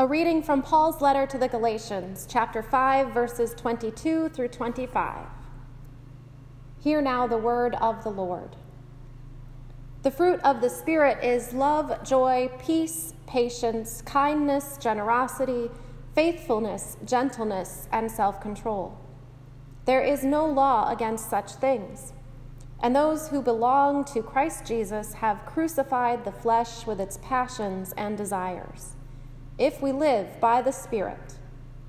A reading from Paul's letter to the Galatians, chapter 5, verses 22 through 25. Hear now the word of the Lord. The fruit of the Spirit is love, joy, peace, patience, kindness, generosity, faithfulness, gentleness, and self control. There is no law against such things. And those who belong to Christ Jesus have crucified the flesh with its passions and desires. If we live by the Spirit,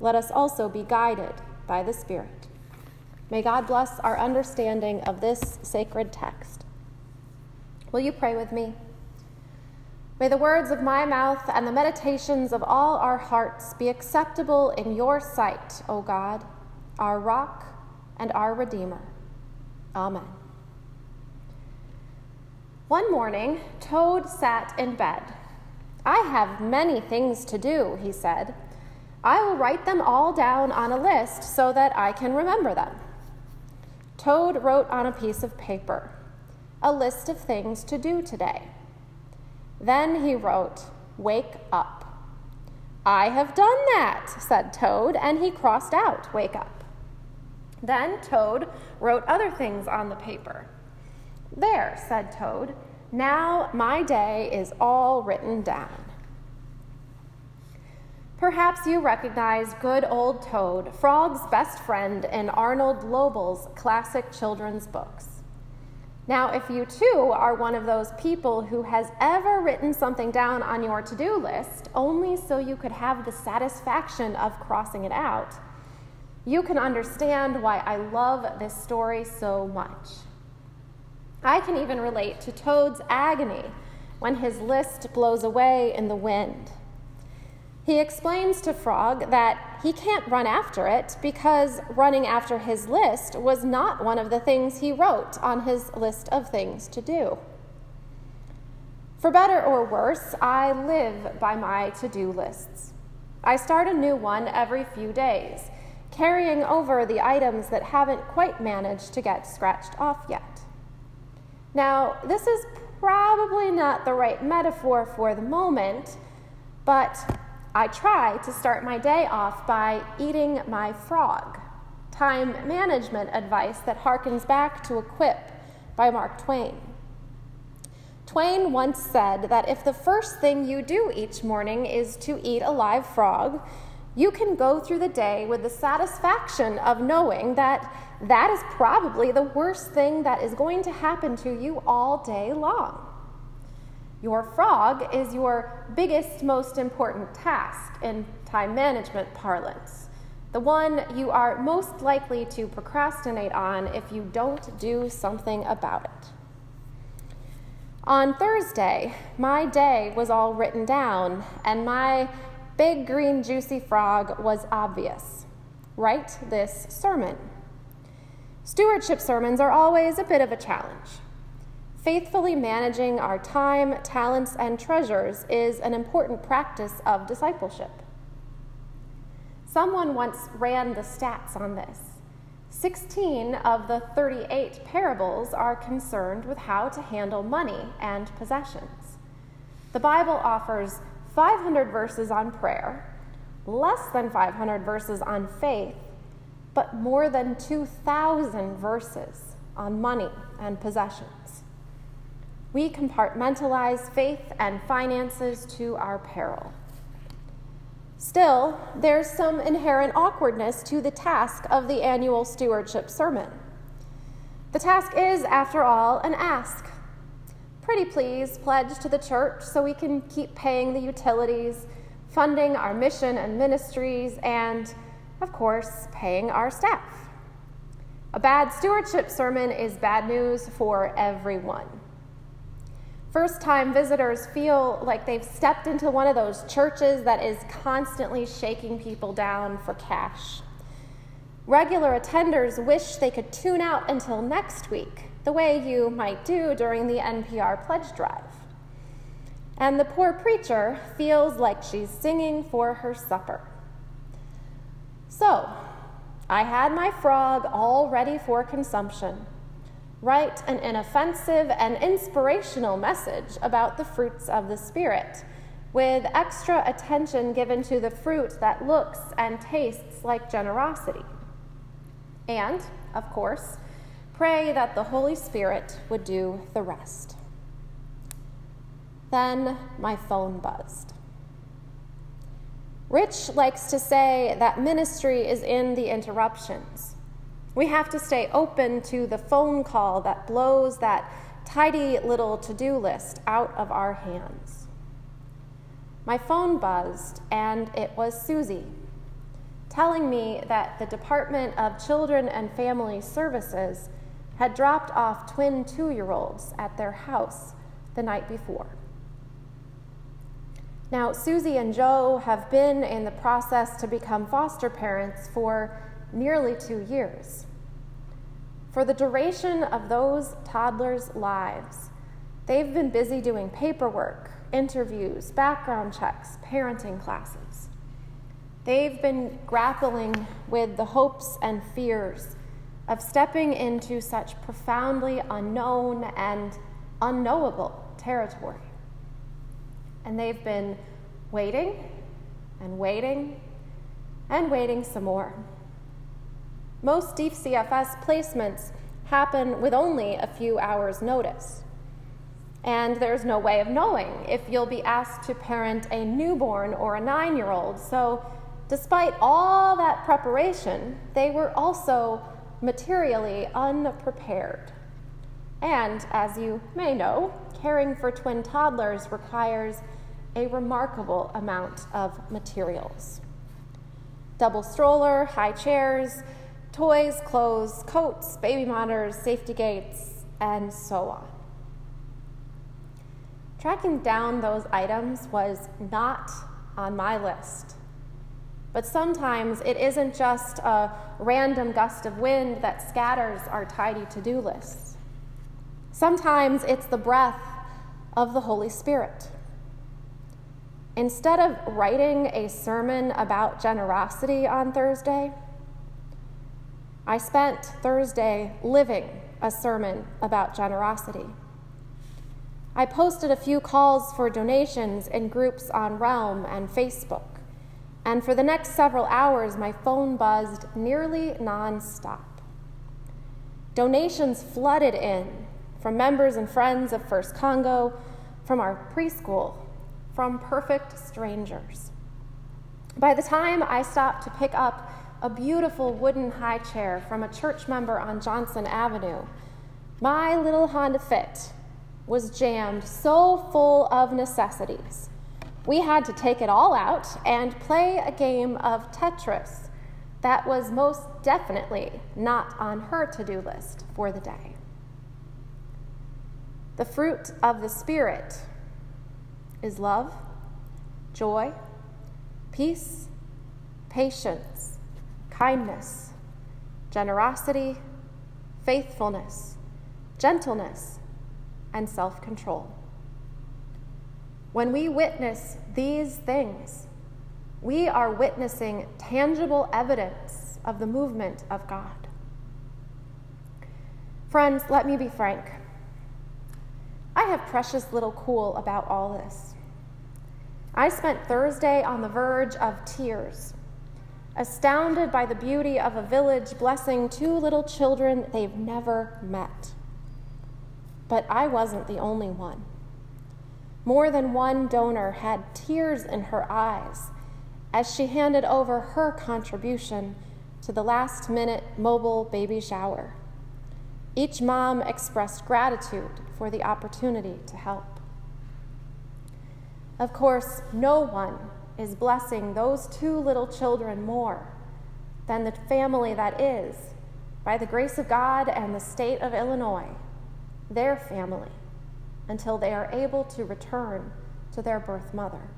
let us also be guided by the Spirit. May God bless our understanding of this sacred text. Will you pray with me? May the words of my mouth and the meditations of all our hearts be acceptable in your sight, O God, our rock and our Redeemer. Amen. One morning, Toad sat in bed I have many things to do, he said. I will write them all down on a list so that I can remember them. Toad wrote on a piece of paper a list of things to do today. Then he wrote, Wake up. I have done that, said Toad, and he crossed out, Wake up. Then Toad wrote other things on the paper. There, said Toad, now my day is all written down. Perhaps you recognize good old Toad, Frog's best friend in Arnold Lobel's classic children's books. Now, if you too are one of those people who has ever written something down on your to do list only so you could have the satisfaction of crossing it out, you can understand why I love this story so much. I can even relate to Toad's agony when his list blows away in the wind. He explains to Frog that he can't run after it because running after his list was not one of the things he wrote on his list of things to do. For better or worse, I live by my to do lists. I start a new one every few days, carrying over the items that haven't quite managed to get scratched off yet. Now, this is probably not the right metaphor for the moment, but I try to start my day off by eating my frog, time management advice that harkens back to a quip by Mark Twain. Twain once said that if the first thing you do each morning is to eat a live frog, you can go through the day with the satisfaction of knowing that that is probably the worst thing that is going to happen to you all day long. Your frog is your biggest, most important task in time management parlance, the one you are most likely to procrastinate on if you don't do something about it. On Thursday, my day was all written down, and my big green juicy frog was obvious. Write this sermon. Stewardship sermons are always a bit of a challenge. Faithfully managing our time, talents, and treasures is an important practice of discipleship. Someone once ran the stats on this. 16 of the 38 parables are concerned with how to handle money and possessions. The Bible offers 500 verses on prayer, less than 500 verses on faith, but more than 2,000 verses on money and possessions. We compartmentalize faith and finances to our peril. Still, there's some inherent awkwardness to the task of the annual stewardship sermon. The task is, after all, an ask. Pretty please pledge to the church so we can keep paying the utilities, funding our mission and ministries, and of course, paying our staff. A bad stewardship sermon is bad news for everyone. First time visitors feel like they've stepped into one of those churches that is constantly shaking people down for cash. Regular attenders wish they could tune out until next week, the way you might do during the NPR pledge drive. And the poor preacher feels like she's singing for her supper. So, I had my frog all ready for consumption. Write an inoffensive and inspirational message about the fruits of the Spirit, with extra attention given to the fruit that looks and tastes like generosity. And, of course, pray that the Holy Spirit would do the rest. Then my phone buzzed. Rich likes to say that ministry is in the interruptions. We have to stay open to the phone call that blows that tidy little to do list out of our hands. My phone buzzed, and it was Susie telling me that the Department of Children and Family Services had dropped off twin two year olds at their house the night before. Now, Susie and Joe have been in the process to become foster parents for nearly two years. For the duration of those toddlers' lives, they've been busy doing paperwork, interviews, background checks, parenting classes. They've been grappling with the hopes and fears of stepping into such profoundly unknown and unknowable territory. And they've been waiting and waiting and waiting some more. Most DCFS placements happen with only a few hours' notice. And there's no way of knowing if you'll be asked to parent a newborn or a nine year old. So, despite all that preparation, they were also materially unprepared. And as you may know, caring for twin toddlers requires a remarkable amount of materials double stroller, high chairs, toys, clothes, coats, baby monitors, safety gates, and so on. Tracking down those items was not on my list. But sometimes it isn't just a random gust of wind that scatters our tidy to do lists. Sometimes it's the breath of the Holy Spirit. Instead of writing a sermon about generosity on Thursday, I spent Thursday living a sermon about generosity. I posted a few calls for donations in groups on Realm and Facebook, and for the next several hours, my phone buzzed nearly nonstop. Donations flooded in from members and friends of First Congo, from our preschool, from perfect strangers. By the time I stopped to pick up a beautiful wooden high chair from a church member on Johnson Avenue, my little Honda Fit was jammed so full of necessities. We had to take it all out and play a game of Tetris that was most definitely not on her to do list for the day. The fruit of the Spirit is love, joy, peace, patience, kindness, generosity, faithfulness, gentleness, and self control. When we witness these things, we are witnessing tangible evidence of the movement of God. Friends, let me be frank. I have precious little cool about all this. I spent Thursday on the verge of tears, astounded by the beauty of a village blessing two little children they've never met. But I wasn't the only one. More than one donor had tears in her eyes as she handed over her contribution to the last minute mobile baby shower. Each mom expressed gratitude for the opportunity to help. Of course, no one is blessing those two little children more than the family that is, by the grace of God and the state of Illinois, their family, until they are able to return to their birth mother.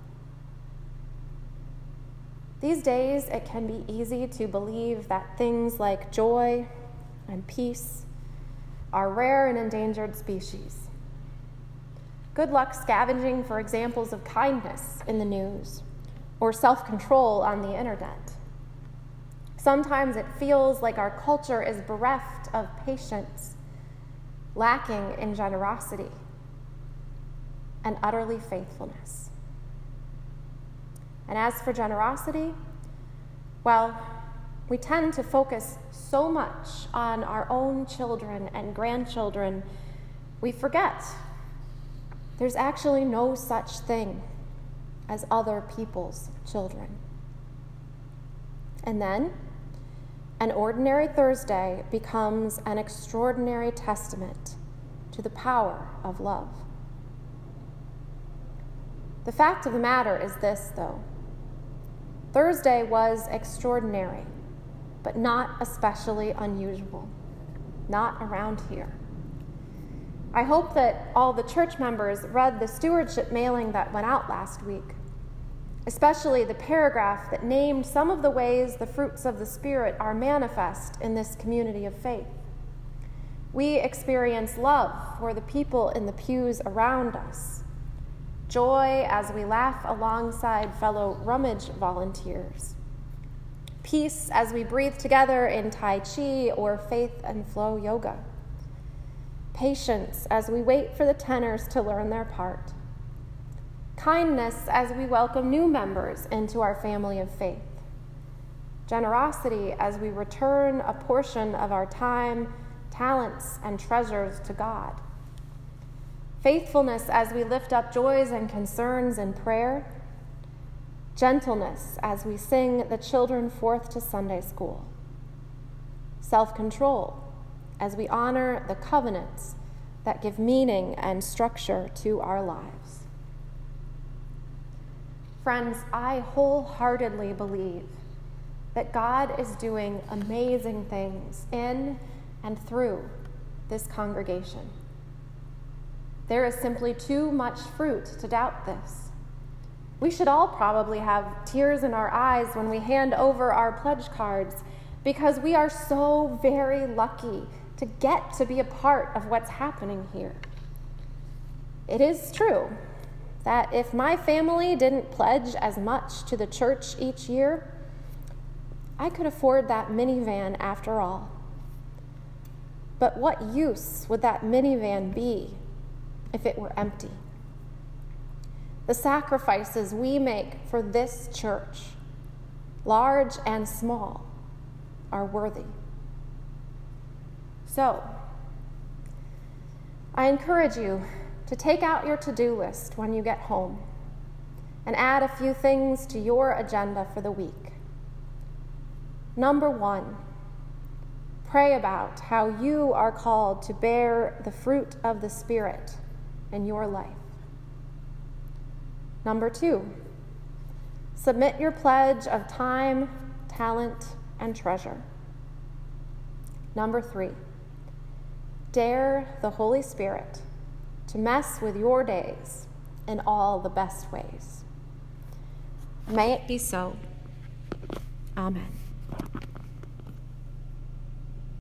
These days, it can be easy to believe that things like joy and peace are rare and endangered species. Good luck scavenging for examples of kindness in the news or self control on the internet. Sometimes it feels like our culture is bereft of patience, lacking in generosity, and utterly faithfulness. And as for generosity, well, we tend to focus so much on our own children and grandchildren, we forget there's actually no such thing as other people's children. And then, an ordinary Thursday becomes an extraordinary testament to the power of love. The fact of the matter is this, though Thursday was extraordinary, but not especially unusual, not around here. I hope that all the church members read the stewardship mailing that went out last week, especially the paragraph that named some of the ways the fruits of the Spirit are manifest in this community of faith. We experience love for the people in the pews around us, joy as we laugh alongside fellow rummage volunteers, peace as we breathe together in Tai Chi or faith and flow yoga. Patience as we wait for the tenors to learn their part, kindness as we welcome new members into our family of faith, generosity as we return a portion of our time, talents, and treasures to God, faithfulness as we lift up joys and concerns in prayer, gentleness as we sing the children forth to Sunday school, self control as we honor the covenants that give meaning and structure to our lives. Friends, I wholeheartedly believe that God is doing amazing things in and through this congregation. There is simply too much fruit to doubt this. We should all probably have tears in our eyes when we hand over our pledge cards because we are so very lucky to get to be a part of what's happening here. It is true that if my family didn't pledge as much to the church each year, I could afford that minivan after all. But what use would that minivan be if it were empty? The sacrifices we make for this church, large and small, are worthy. So, I encourage you to take out your to do list when you get home and add a few things to your agenda for the week. Number one, pray about how you are called to bear the fruit of the Spirit in your life. Number two, submit your pledge of time, talent, and treasure. Number three, Dare the Holy Spirit to mess with your days in all the best ways. May it be so. Amen.